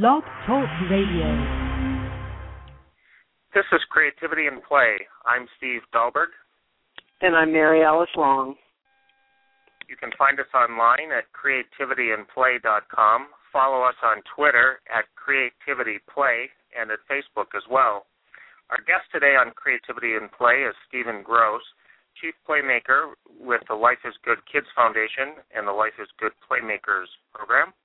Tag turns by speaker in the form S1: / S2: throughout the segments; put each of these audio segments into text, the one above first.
S1: Blog Talk Radio.
S2: This is Creativity in Play. I'm Steve Dahlberg.
S3: And I'm Mary Alice Long.
S2: You can find us online at creativityinplay.com. Follow us on Twitter at creativityplay and at Facebook as well. Our guest today on Creativity in Play is Steven Gross, Chief Playmaker with the Life is Good Kids Foundation and the Life is Good Playmakers program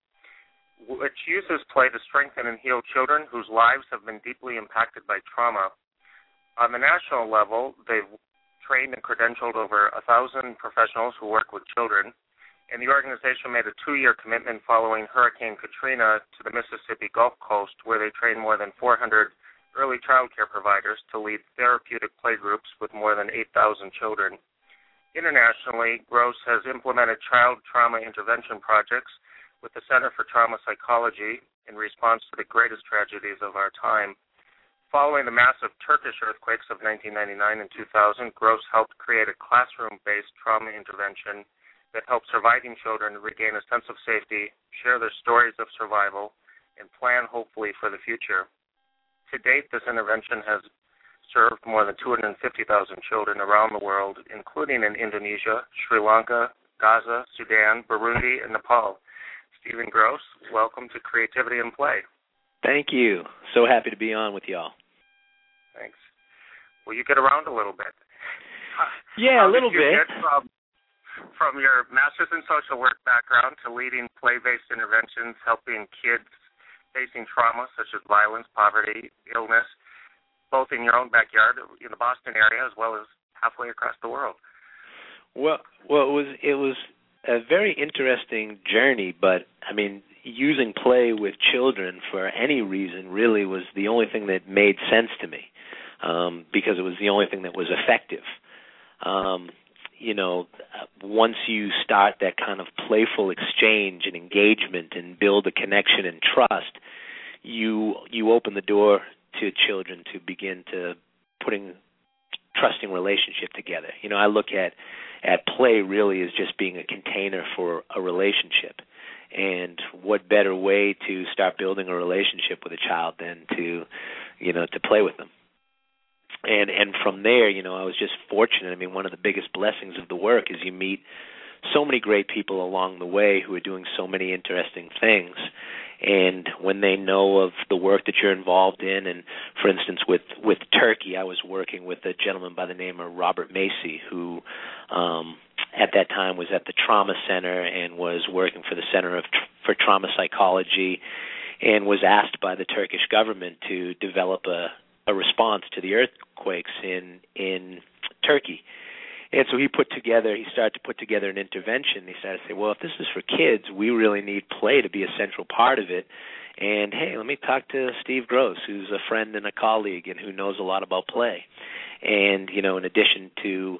S2: which uses play to strengthen and heal children whose lives have been deeply impacted by trauma. On the national level, they've trained and credentialed over a thousand professionals who work with children, and the organization made a two-year commitment following Hurricane Katrina to the Mississippi Gulf Coast, where they trained more than 400 early child care providers to lead therapeutic play groups with more than 8,000 children. Internationally, Gross has implemented child trauma intervention projects with the Center for Trauma Psychology in response to the greatest tragedies of our time. Following the massive Turkish earthquakes of 1999 and 2000, Gross helped create a classroom based trauma intervention that helps surviving children regain a sense of safety, share their stories of survival, and plan hopefully for the future. To date, this intervention has served more than 250,000 children around the world, including in Indonesia, Sri Lanka, Gaza, Sudan, Burundi, and Nepal. Steven Gross, welcome to Creativity in Play.
S4: Thank you. So happy to be on with y'all.
S2: Thanks. Well, you get around a little bit.
S4: Yeah,
S2: How
S4: a little bit.
S2: From, from your master's in social work background to leading play-based interventions, helping kids facing trauma such as violence, poverty, illness, both in your own backyard in the Boston area as well as halfway across the world.
S4: Well, well, it was it was a very interesting journey, but I mean, using play with children for any reason really was the only thing that made sense to me um, because it was the only thing that was effective. Um, you know, once you start that kind of playful exchange and engagement and build a connection and trust, you you open the door to children to begin to putting trusting relationship together. You know, I look at at play really as just being a container for a relationship. And what better way to start building a relationship with a child than to, you know, to play with them. And and from there, you know, I was just fortunate. I mean, one of the biggest blessings of the work is you meet so many great people along the way who are doing so many interesting things and when they know of the work that you're involved in and for instance with with Turkey I was working with a gentleman by the name of Robert Macy who um at that time was at the trauma center and was working for the Center of for Trauma Psychology and was asked by the Turkish government to develop a a response to the earthquakes in in Turkey and so he put together, he started to put together an intervention. He started to say, well, if this is for kids, we really need play to be a central part of it. And hey, let me talk to Steve Gross, who's a friend and a colleague and who knows a lot about play. And, you know, in addition to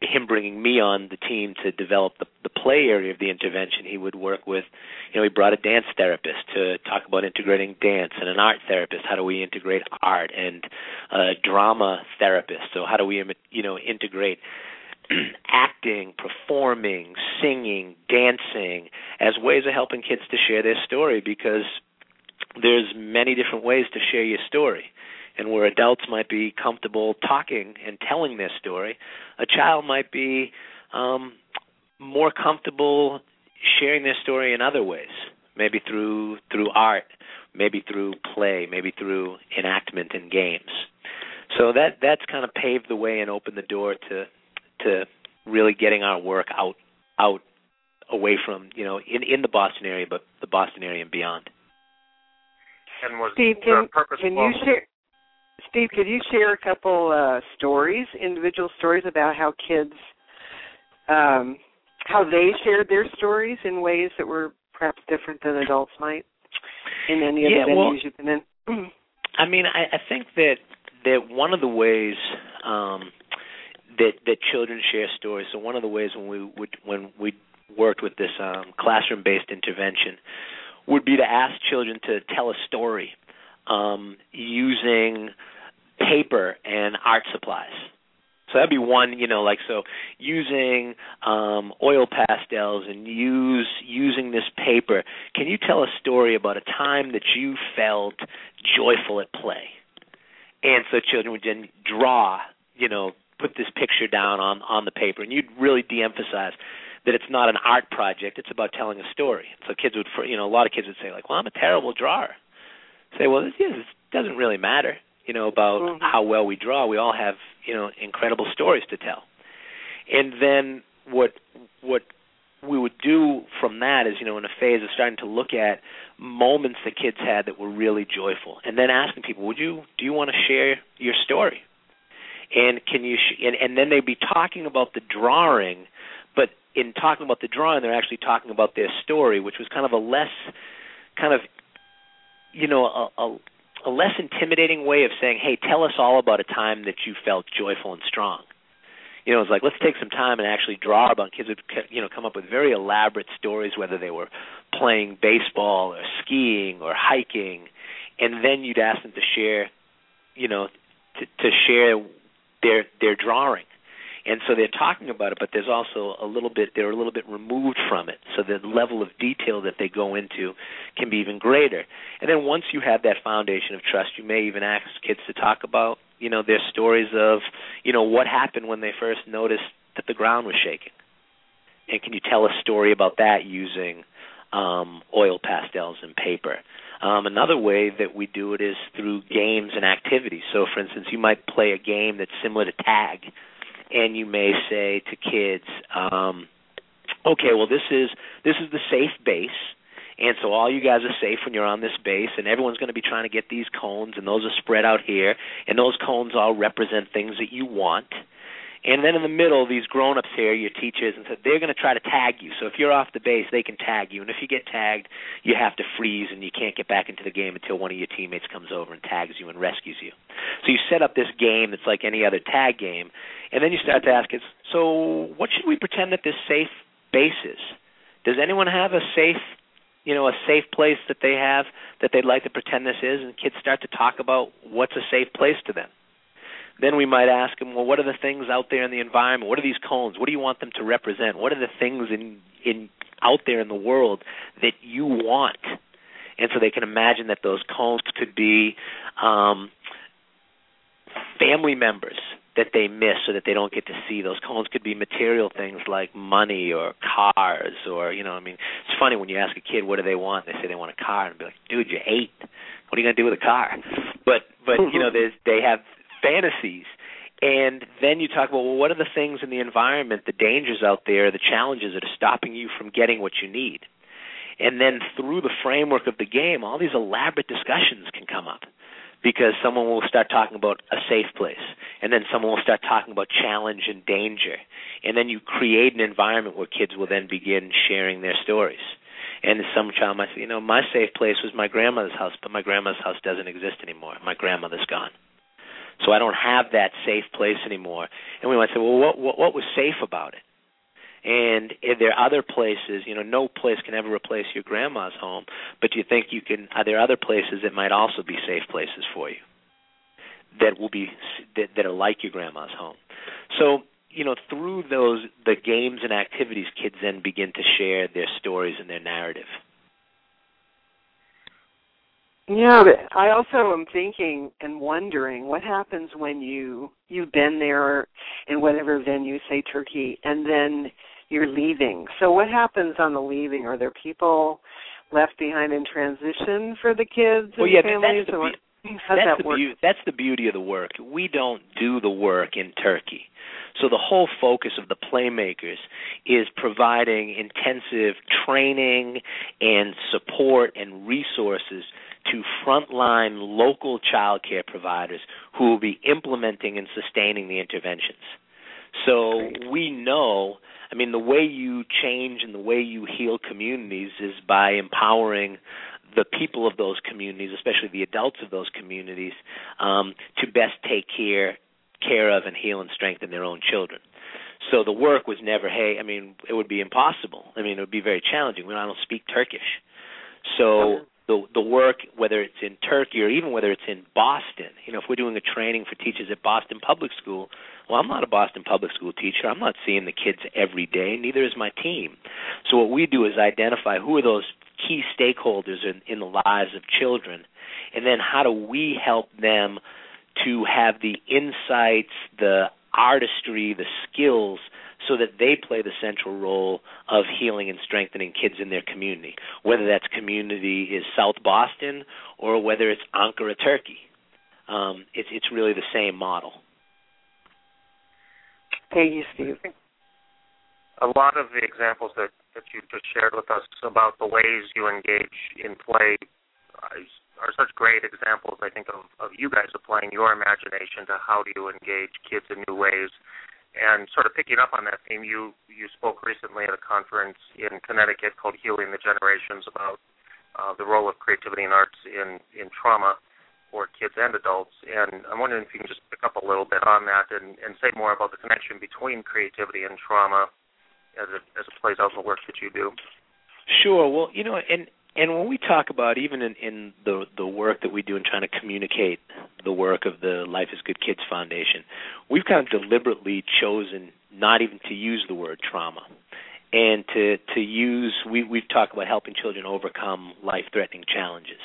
S4: him bringing me on the team to develop the, the play area of the intervention, he would work with, you know, he brought a dance therapist to talk about integrating dance and an art therapist. How do we integrate art and a drama therapist? So how do we, you know, integrate acting, performing, singing, dancing as ways of helping kids to share their story because there's many different ways to share your story and where adults might be comfortable talking and telling their story, a child might be um, more comfortable sharing their story in other ways, maybe through through art, maybe through play, maybe through enactment in games. So that that's kind of paved the way and opened the door to to really getting our work out out away from you know in in the Boston area, but the Boston area and beyond.
S2: And was
S3: Steve, can,
S2: purposeful.
S3: can you share? Steve, could you share a couple uh, stories, individual stories about how kids, um, how they shared their stories in ways that were perhaps different than adults might in any of
S4: Yeah,
S3: the venues
S4: well-
S3: you've been in?
S4: I mean, I, I think that that one of the ways um, that that children share stories. So one of the ways when we would when we worked with this um, classroom-based intervention would be to ask children to tell a story um, using paper and art supplies. So that'd be one, you know, like so using um, oil pastels and use using this paper. Can you tell a story about a time that you felt joyful at play? And so children would then draw, you know, put this picture down on on the paper, and you'd really de-emphasize that it's not an art project; it's about telling a story. So kids would, you know, a lot of kids would say like, "Well, I'm a terrible drawer." Say, "Well, this, this doesn't really matter." You know, about mm-hmm. how well we draw. We all have, you know, incredible stories to tell. And then what what we would do from that is, you know, in a phase of starting to look at moments that kids had that were really joyful, and then asking people, "Would you do you want to share your story?" And can you sh- and and then they'd be talking about the drawing, but in talking about the drawing, they're actually talking about their story, which was kind of a less kind of you know a, a a less intimidating way of saying, "Hey, tell us all about a time that you felt joyful and strong." You know, it's like let's take some time and actually draw about. Kids would, you know, come up with very elaborate stories, whether they were playing baseball or skiing or hiking, and then you'd ask them to share, you know, to, to share their their drawing and so they're talking about it, but there's also a little bit they're a little bit removed from it, so the level of detail that they go into can be even greater. And then once you have that foundation of trust, you may even ask kids to talk about you know their stories of you know what happened when they first noticed that the ground was shaking, and can you tell a story about that using um, oil pastels and paper. Um, another way that we do it is through games and activities. So, for instance, you might play a game that's similar to tag, and you may say to kids, um, okay, well this is this is the safe base. And so all you guys are safe when you're on this base, and everyone's going to be trying to get these cones, and those are spread out here, and those cones all represent things that you want. And then in the middle, these grown-ups here, your teachers, and so they're going to try to tag you. So if you're off the base, they can tag you. And if you get tagged, you have to freeze, and you can't get back into the game until one of your teammates comes over and tags you and rescues you. So you set up this game that's like any other tag game, and then you start to ask so what should we pretend that this safe base is? Does anyone have a safe you know, a safe place that they have that they'd like to pretend this is, and kids start to talk about what's a safe place to them. Then we might ask them, well, what are the things out there in the environment? What are these cones? What do you want them to represent? What are the things in in out there in the world that you want? And so they can imagine that those cones could be um, family members that they miss or that they don't get to see. Those cones could be material things like money or cars or you know, I mean, it's funny when you ask a kid what do they want, they say they want a car and be like, dude, you're eight. What are you gonna do with a car? But but you know, there's they have fantasies. And then you talk about well, what are the things in the environment, the dangers out there, the challenges that are stopping you from getting what you need. And then through the framework of the game, all these elaborate discussions can come up because someone will start talking about a safe place, and then someone will start talking about challenge and danger, and then you create an environment where kids will then begin sharing their stories. And some child might say, you know, my safe place was my grandmother's house, but my grandmother's house doesn't exist anymore. My grandmother's gone. So I don't have that safe place anymore. And we might say, well, what what, what was safe about it? And there are other places, you know, no place can ever replace your grandma's home. But do you think you can? Are there other places that might also be safe places for you that will be that, that are like your grandma's home? So you know, through those the games and activities, kids then begin to share their stories and their narrative.
S3: Yeah, but I also am thinking and wondering what happens when you you've been there in whatever venue, say Turkey, and then you're leaving. So what happens on the leaving? Are there people left behind in transition for the kids
S4: well, yeah,
S3: families?
S4: That's the, be- that's, the be- that's the beauty of the work. We don't do the work in Turkey. So the whole focus of the playmakers is providing intensive training and support and resources to frontline local child care providers who will be implementing and sustaining the interventions. So we know, I mean, the way you change and the way you heal communities is by empowering the people of those communities, especially the adults of those communities, um, to best take care care of and heal and strengthen their own children. So the work was never, hey, I mean, it would be impossible. I mean, it would be very challenging. I don't speak Turkish. So the the work, whether it's in Turkey or even whether it's in Boston. You know, if we're doing a training for teachers at Boston Public School, Well, I'm not a Boston public school teacher. I'm not seeing the kids every day. Neither is my team. So what we do is identify who are those key stakeholders in, in the lives of children, and then how do we help them to have the insights, the artistry, the skills so that they play the central role of healing and strengthening kids in their community, whether that's community is South Boston or whether it's Ankara, Turkey. Um, it's it's really the same model.
S3: Thank you, Steve.
S2: A lot of the examples that, that you just shared with us about the ways you engage in play are such great examples, I think, of, of you guys applying your imagination to how do you engage kids in new ways. And sort of picking up on that theme, you you spoke recently at a conference in Connecticut called Healing the Generations about uh, the role of creativity and arts in in trauma for kids and adults. And I'm wondering if you can just pick up a little bit on that and, and say more about the connection between creativity and trauma as it as it plays out in the work that you do.
S4: Sure. Well, you know, and and when we talk about even in, in the the work that we do in trying to communicate the work of the Life is Good Kids Foundation, we've kind of deliberately chosen not even to use the word trauma. And to to use we we've talked about helping children overcome life threatening challenges.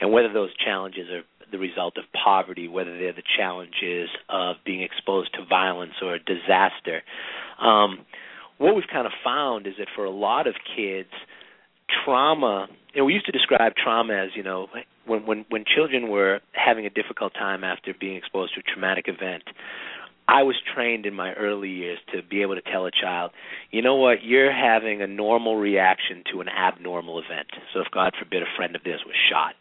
S4: And whether those challenges are the result of poverty whether they're the challenges of being exposed to violence or disaster um, what we've kind of found is that for a lot of kids trauma you know, we used to describe trauma as, you know, when when when children were having a difficult time after being exposed to a traumatic event. I was trained in my early years to be able to tell a child, you know what, you're having a normal reaction to an abnormal event. So if God forbid a friend of theirs was shot.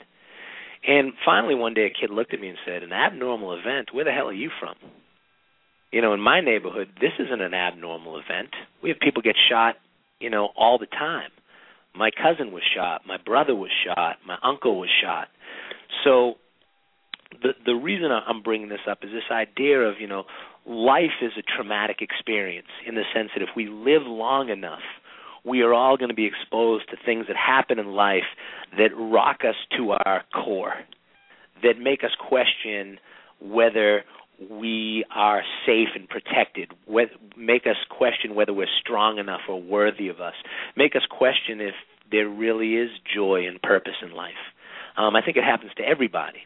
S4: And finally one day a kid looked at me and said, An abnormal event, where the hell are you from? You know, in my neighborhood, this isn't an abnormal event. We have people get shot, you know, all the time. My cousin was shot. My brother was shot. My uncle was shot. So the the reason I'm bringing this up is this idea of you know life is a traumatic experience in the sense that if we live long enough, we are all going to be exposed to things that happen in life that rock us to our core, that make us question whether we are safe and protected, make us question whether we're strong enough or worthy of us, make us question if there really is joy and purpose in life. Um, I think it happens to everybody,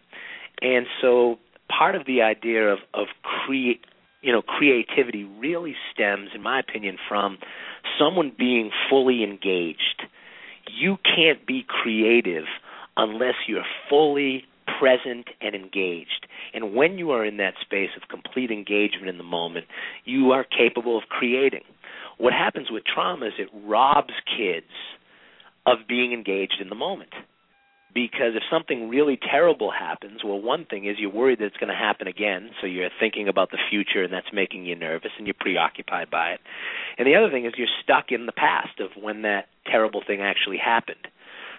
S4: and so part of the idea of of create you know creativity really stems, in my opinion, from someone being fully engaged. You can't be creative unless you're fully present and engaged. And when you are in that space of complete engagement in the moment, you are capable of creating. What happens with trauma is it robs kids of being engaged in the moment. Because if something really terrible happens, well, one thing is you're worried that it's going to happen again, so you're thinking about the future, and that's making you nervous, and you're preoccupied by it. And the other thing is you're stuck in the past of when that terrible thing actually happened.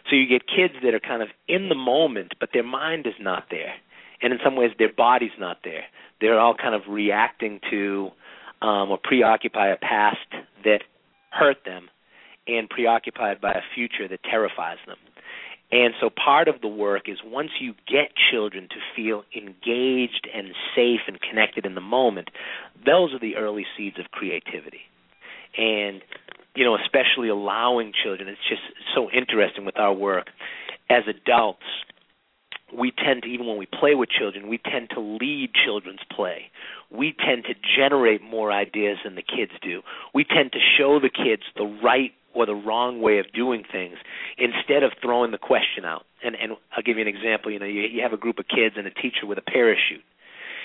S4: So you get kids that are kind of in the moment, but their mind is not there, and in some ways their body's not there. They're all kind of reacting to um, or preoccupy a past that hurt them, and preoccupied by a future that terrifies them. And so part of the work is once you get children to feel engaged and safe and connected in the moment, those are the early seeds of creativity. And you know, especially allowing children, it's just so interesting with our work. As adults, we tend to, even when we play with children, we tend to lead children's play. We tend to generate more ideas than the kids do. We tend to show the kids the right or the wrong way of doing things instead of throwing the question out. And and I'll give you an example. You know, you, you have a group of kids and a teacher with a parachute.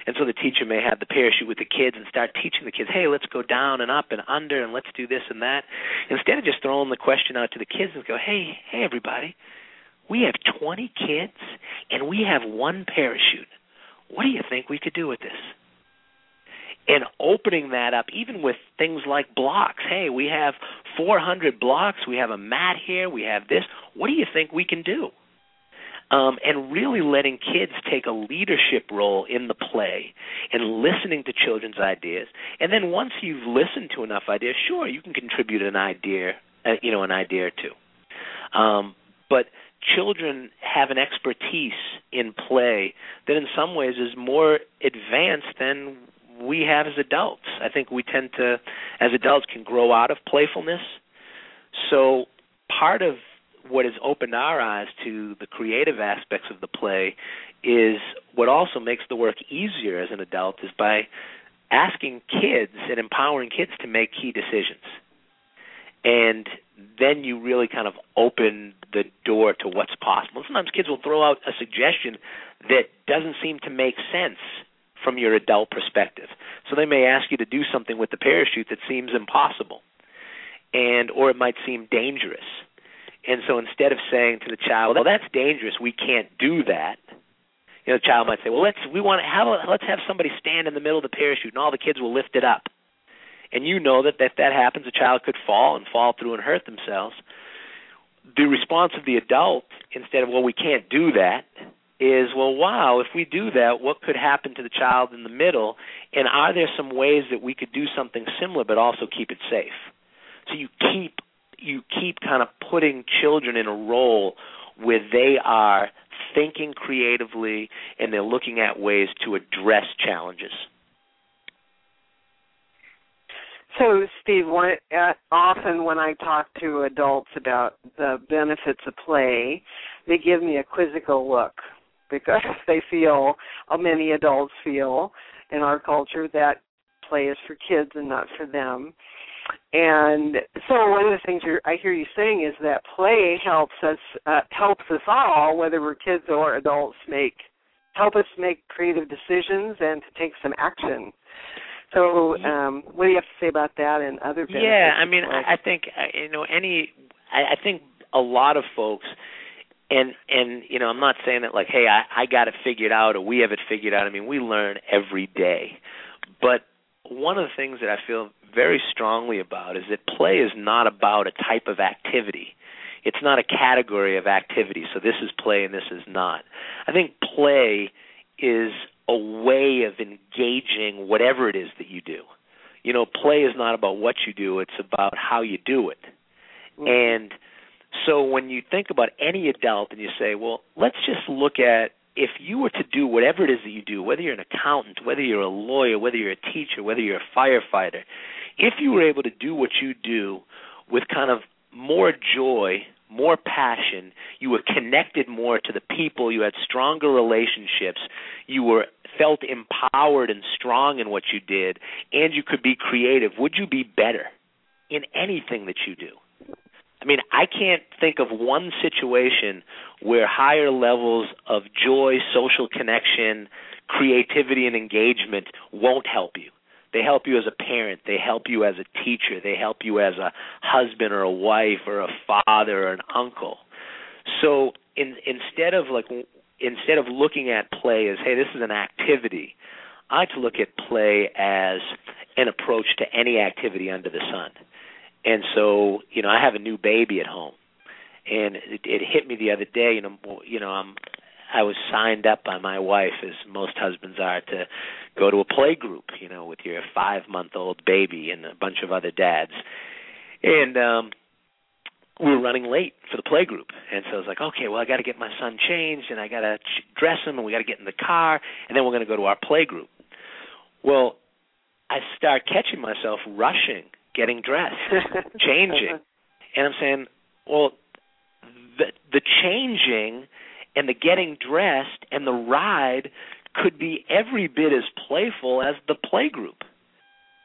S4: And so the teacher may have the parachute with the kids and start teaching the kids, hey, let's go down and up and under and let's do this and that. Instead of just throwing the question out to the kids and go, hey, hey, everybody, we have 20 kids and we have one parachute. What do you think we could do with this? and opening that up even with things like blocks hey we have 400 blocks we have a mat here we have this what do you think we can do um, and really letting kids take a leadership role in the play and listening to children's ideas and then once you've listened to enough ideas sure you can contribute an idea uh, you know an idea or two um, but children have an expertise in play that in some ways is more advanced than we have as adults. I think we tend to, as adults, can grow out of playfulness. So part of what has opened our eyes to the creative aspects of the play is what also makes the work easier as an adult is by asking kids and empowering kids to make key decisions. And then you really kind of open the door to what's possible. Sometimes kids will throw out a suggestion that doesn't seem to make sense from your adult perspective. So they may ask you to do something with the parachute that seems impossible. And or it might seem dangerous. And so instead of saying to the child, "Well, that's dangerous. We can't do that." You know, the child might say, "Well, let's we want to have a, let's have somebody stand in the middle of the parachute and all the kids will lift it up." And you know that if that happens, a child could fall and fall through and hurt themselves. The response of the adult, instead of "Well, we can't do that," is, "Well, wow, if we do that, what could happen to the child in the middle? And are there some ways that we could do something similar but also keep it safe?" So you keep you keep kind of putting children in a role where they are thinking creatively and they're looking at ways to address challenges.
S3: So, Steve, one, uh, often when I talk to adults about the benefits of play, they give me a quizzical look because they feel, uh, many adults feel in our culture, that play is for kids and not for them. And so one of the things I hear you saying is that play helps us uh, helps us all, whether we're kids or adults, make help us make creative decisions and to take some action. So, um, what do you have to say about that and other benefits?
S4: Yeah, I mean, I, think uh, you know any. I, I think a lot of folks, and and you know, I'm not saying that like, hey, I, I got it figured out or we have it figured out. I mean, we learn every day, but one of the things that I feel very strongly about is that play is not about a type of activity. It's not a category of activity. So this is play and this is not. I think play is a way of engaging whatever it is that you do. You know, play is not about what you do, it's about how you do it. Mm-hmm. And so when you think about any adult and you say, well, let's just look at if you were to do whatever it is that you do, whether you're an accountant, whether you're a lawyer, whether you're a teacher, whether you're a firefighter, if you were able to do what you do with kind of more joy, more passion, you were connected more to the people, you had stronger relationships, you were felt empowered and strong in what you did, and you could be creative, would you be better in anything that you do? I mean, I can't think of one situation where higher levels of joy, social connection, creativity, and engagement won't help you. They help you as a parent, they help you as a teacher, they help you as a husband or a wife or a father or an uncle. So in, instead of like instead of looking at play as hey this is an activity, I like to look at play as an approach to any activity under the sun. And so, you know, I have a new baby at home, and it, it hit me the other day. You know, you know, I'm I was signed up by my wife, as most husbands are, to go to a play group. You know, with your five month old baby and a bunch of other dads, and um we were running late for the play group, and so I was like, okay, well, I got to get my son changed, and I got to dress him, and we got to get in the car, and then we're going to go to our play group. Well, I start catching myself rushing getting dressed, changing. And I'm saying, well, the the changing and the getting dressed and the ride could be every bit as playful as the play group.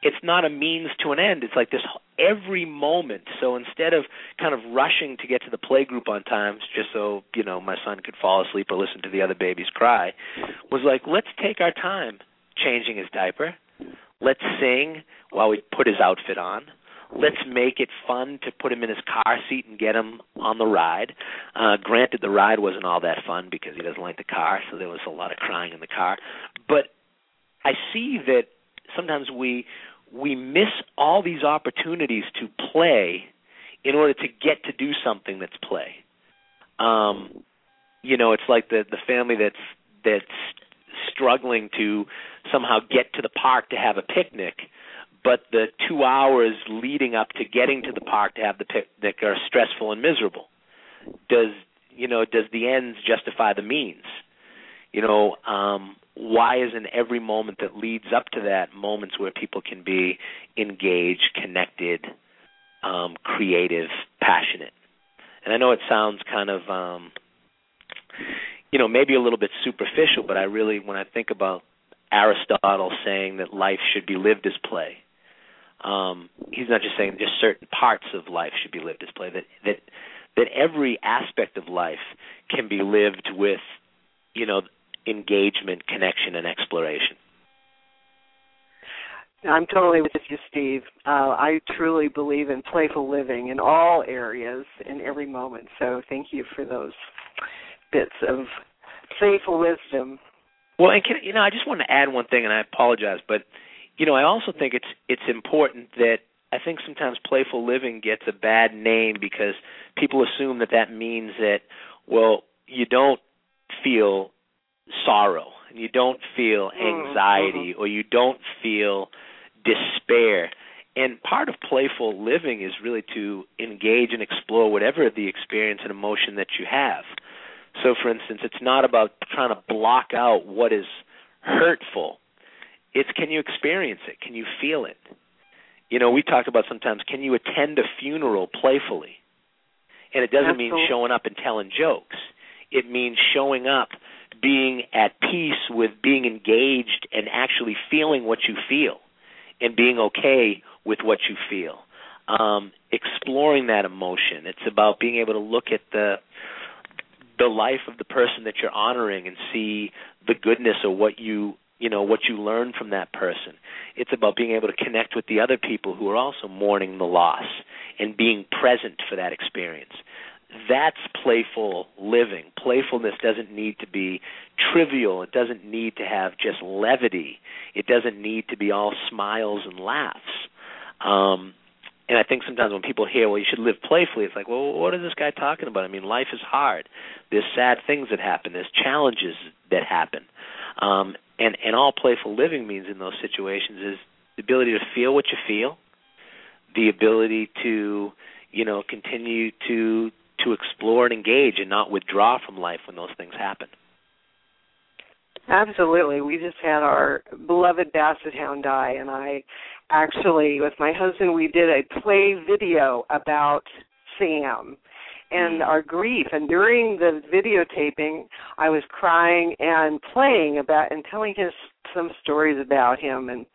S4: It's not a means to an end. It's like this every moment. So instead of kind of rushing to get to the play group on time just so, you know, my son could fall asleep or listen to the other babies cry, was like, let's take our time changing his diaper. Let's sing while we put his outfit on. Let's make it fun to put him in his car seat and get him on the ride. Uh, granted, the ride wasn't all that fun because he doesn't like the car, so there was a lot of crying in the car. But I see that sometimes we we miss all these opportunities to play in order to get to do something that's play. Um, you know, it's like the the family that's that's struggling to somehow get to the park to have a picnic, but the two hours leading up to getting to the park to have the picnic are stressful and miserable. Does you know does the ends justify the means? You know, um, why isn't every moment that leads up to that moments where people can be engaged, connected, um, creative, passionate? And I know it sounds kind of, um, you know, maybe a little bit superficial, but I really, when I think about Aristotle saying that life should be lived as play, um, he's not just saying just certain parts of life should be lived as play. That that that every aspect of life can be lived with, you know, engagement, connection, and exploration.
S3: I'm totally with you, Steve. Uh, I truly believe in playful living in all areas, in every moment. So thank you for those bits of playful wisdom.
S4: Well, and can, you know, I just want to add one thing, and I apologize, but you know, I also think it's it's important that I think sometimes playful living gets a bad name because people assume that that means that well, you don't feel sorrow and you don't feel mm-hmm. anxiety mm-hmm. or you don't feel despair. And part of playful living is really to engage and explore whatever the experience and emotion that you have. So, for instance, it's not about trying to block out what is hurtful it's can you experience it? Can you feel it? You know, we talk about sometimes can you attend a funeral playfully? And it doesn't
S3: Absolutely.
S4: mean showing up and telling jokes. It means showing up, being at peace with being engaged and actually feeling what you feel and being okay with what you feel. Um, exploring that emotion. It's about being able to look at the the life of the person that you're honoring and see the goodness of what you you know what you learn from that person. It's about being able to connect with the other people who are also mourning the loss and being present for that experience. That's playful living. Playfulness doesn't need to be trivial. It doesn't need to have just levity. It doesn't need to be all smiles and laughs. Um and I think sometimes when people hear, well, you should live playfully, it's like, well, what is this guy talking about? I mean, life is hard. There's sad things that happen. There's challenges that happen. Um, and and all playful living means in those situations is the ability to feel what you feel, the ability to you know continue to to explore and engage and not withdraw from life when those things happen.
S3: Absolutely. We just had our beloved basset hound die and I actually with my husband we did a play video about Sam and mm. our grief. And during the videotaping, I was crying and playing about and telling him some stories about him and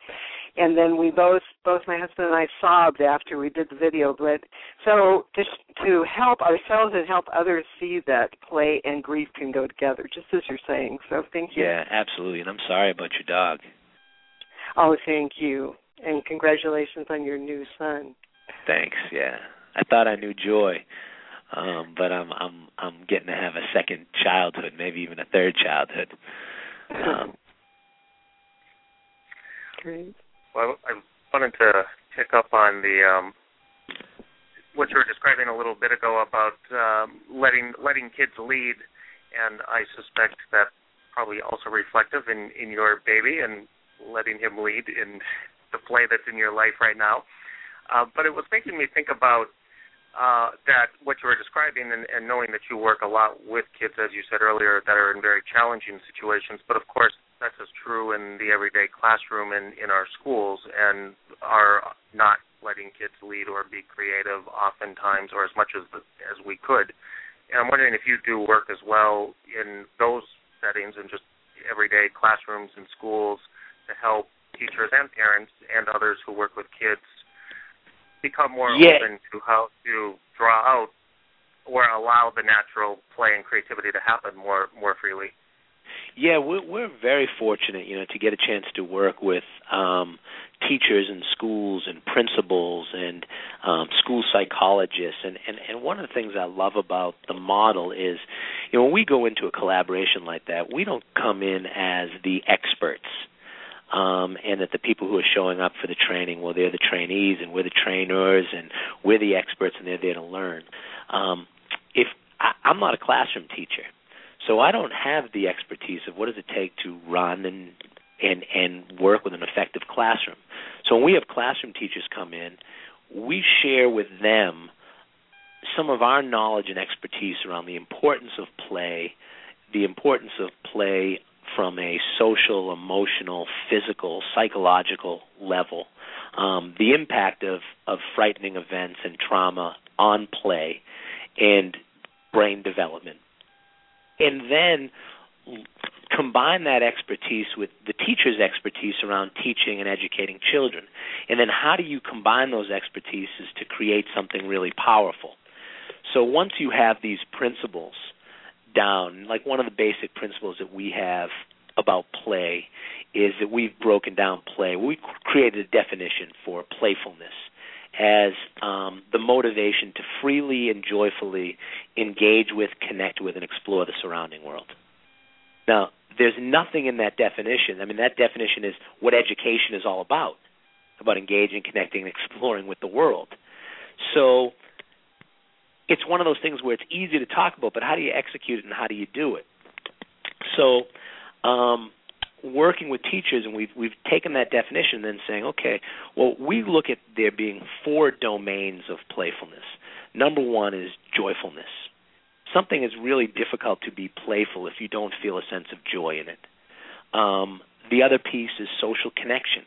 S3: and then we both both my husband and I sobbed after we did the video but so just to help ourselves and help others see that play and grief can go together just as you're saying. So thank you.
S4: Yeah absolutely and I'm sorry about your dog.
S3: Oh thank you and congratulations on your new son.
S4: Thanks yeah. I thought I knew joy um, but I'm I'm I'm getting to have a second childhood, maybe even a third childhood. Um,
S3: Great.
S2: Well, I wanted to pick up on the um, what you were describing a little bit ago about um, letting letting kids lead, and I suspect that probably also reflective in in your baby and letting him lead in the play that's in your life right now. Uh, but it was making me think about uh, that what you were describing and, and knowing that you work a lot with kids, as you said earlier, that are in very challenging situations. But of course, that's as true in the everyday classroom and in our schools, and are not letting kids lead or be creative oftentimes, or as much as as we could. And I'm wondering if you do work as well in those settings and just everyday classrooms and schools to help teachers and parents and others who work with kids become more
S4: yeah.
S2: open to how to draw out or allow the natural play and creativity to happen more more freely.
S4: Yeah, we're we're very fortunate, you know, to get a chance to work with um teachers and schools and principals and um school psychologists and, and and one of the things I love about the model is you know when we go into a collaboration like that, we don't come in as the experts um, and that the people who are showing up for the training, well, they're the trainees and we're the trainers and we're the experts and they're there to learn. Um, if I, I'm not a classroom teacher, so I don't have the expertise of what does it take to run and and and work with an effective classroom. So when we have classroom teachers come in, we share with them some of our knowledge and expertise around the importance of play, the importance of play from a social, emotional, physical, psychological level. Um, the impact of, of frightening events and trauma on play and brain development. And then combine that expertise with the teacher's expertise around teaching and educating children. And then how do you combine those expertises to create something really powerful? So once you have these principles down, like one of the basic principles that we have about play is that we've broken down play. We created a definition for playfulness as um, the motivation to freely and joyfully engage with, connect with, and explore the surrounding world. Now, there's nothing in that definition. I mean, that definition is what education is all about about engaging, connecting, and exploring with the world. So it's one of those things where it's easy to talk about, but how do you execute it and how do you do it? So, um, working with teachers, and we've we've taken that definition and then saying, okay, well, we look at there being four domains of playfulness. Number one is joyfulness something is really difficult to be playful if you don't feel a sense of joy in it. Um, the other piece is social connection.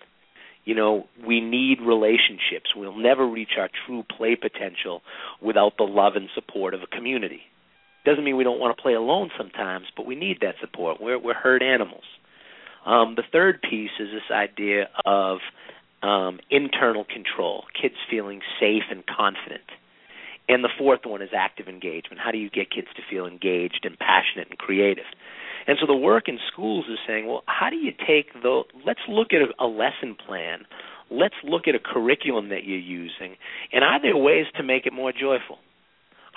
S4: You know, we need relationships. We'll never reach our true play potential without the love and support of a community. Doesn't mean we don't want to play alone sometimes, but we need that support. We're we're herd animals. Um, the third piece is this idea of um, internal control, kids feeling safe and confident. And the fourth one is active engagement. How do you get kids to feel engaged and passionate and creative? And so the work in schools is saying, well, how do you take the let's look at a, a lesson plan. Let's look at a curriculum that you're using and are there ways to make it more joyful?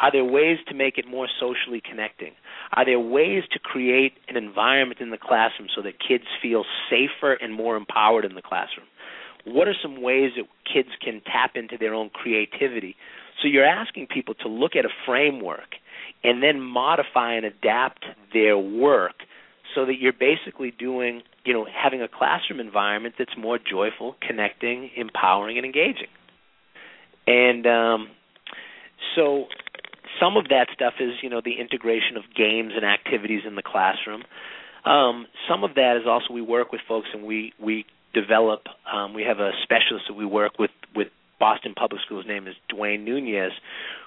S4: Are there ways to make it more socially connecting? Are there ways to create an environment in the classroom so that kids feel safer and more empowered in the classroom? What are some ways that kids can tap into their own creativity so you're asking people to look at a framework and then modify and adapt their work so that you're basically doing, you know, having a classroom environment that's more joyful, connecting, empowering, and engaging. And um, so some of that stuff is, you know, the integration of games and activities in the classroom. Um, some of that is also we work with folks and we we develop. Um, we have a specialist that we work with with Boston Public Schools' name is Dwayne Nunez,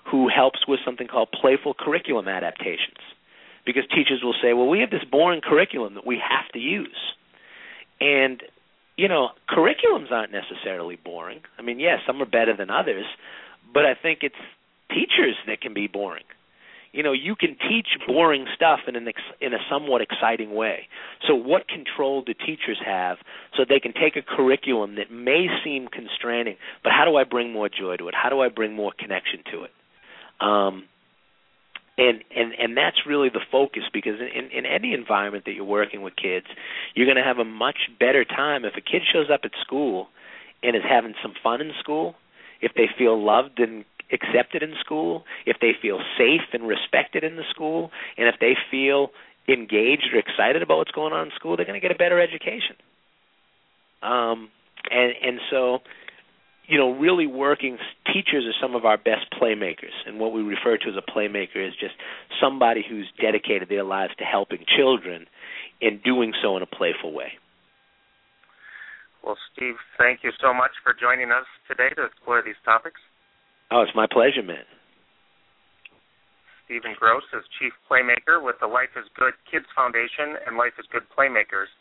S4: who helps with something called playful curriculum adaptations. Because teachers will say, well, we have this boring curriculum that we have to use. And, you know, curriculums aren't necessarily boring. I mean, yes, some are better than others, but I think it's teachers that can be boring. You know you can teach boring stuff in an ex- in a somewhat exciting way. So what control do teachers have so they can take a curriculum that may seem constraining but how do i bring more joy to it? How do i bring more connection to it? Um and and and that's really the focus because in in any environment that you're working with kids you're going to have a much better time if a kid shows up at school and is having some fun in school. If they feel loved and accepted in school, if they feel safe and respected in the school, and if they feel engaged or excited about what's going on in school, they're going to get a better education. Um, and and so, you know, really working teachers are some of our best playmakers, and what we refer to as a playmaker is just somebody who's dedicated their lives to helping children and doing so in a playful way.
S2: Well, Steve, thank you so much for joining us today to explore these topics.
S4: Oh, it's my pleasure, man.
S2: Steven Gross is Chief Playmaker with the Life is Good Kids Foundation and Life is Good Playmakers.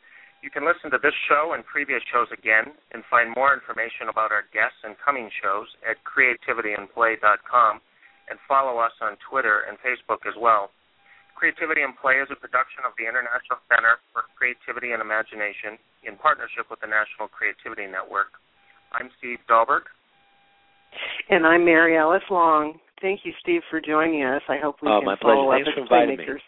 S2: You can listen to this show and previous shows again and find more information about our guests and coming shows at creativityinplay.com and follow us on Twitter and Facebook as well. Creativity and Play is a production of the International Center for Creativity and Imagination in partnership with the National Creativity Network. I'm Steve Dahlberg.
S3: And I'm Mary Alice Long. Thank you, Steve, for joining us. I hope we
S4: oh,
S3: can
S4: my
S3: follow
S4: pleasure.
S3: up
S4: Thanks
S3: as playmakers.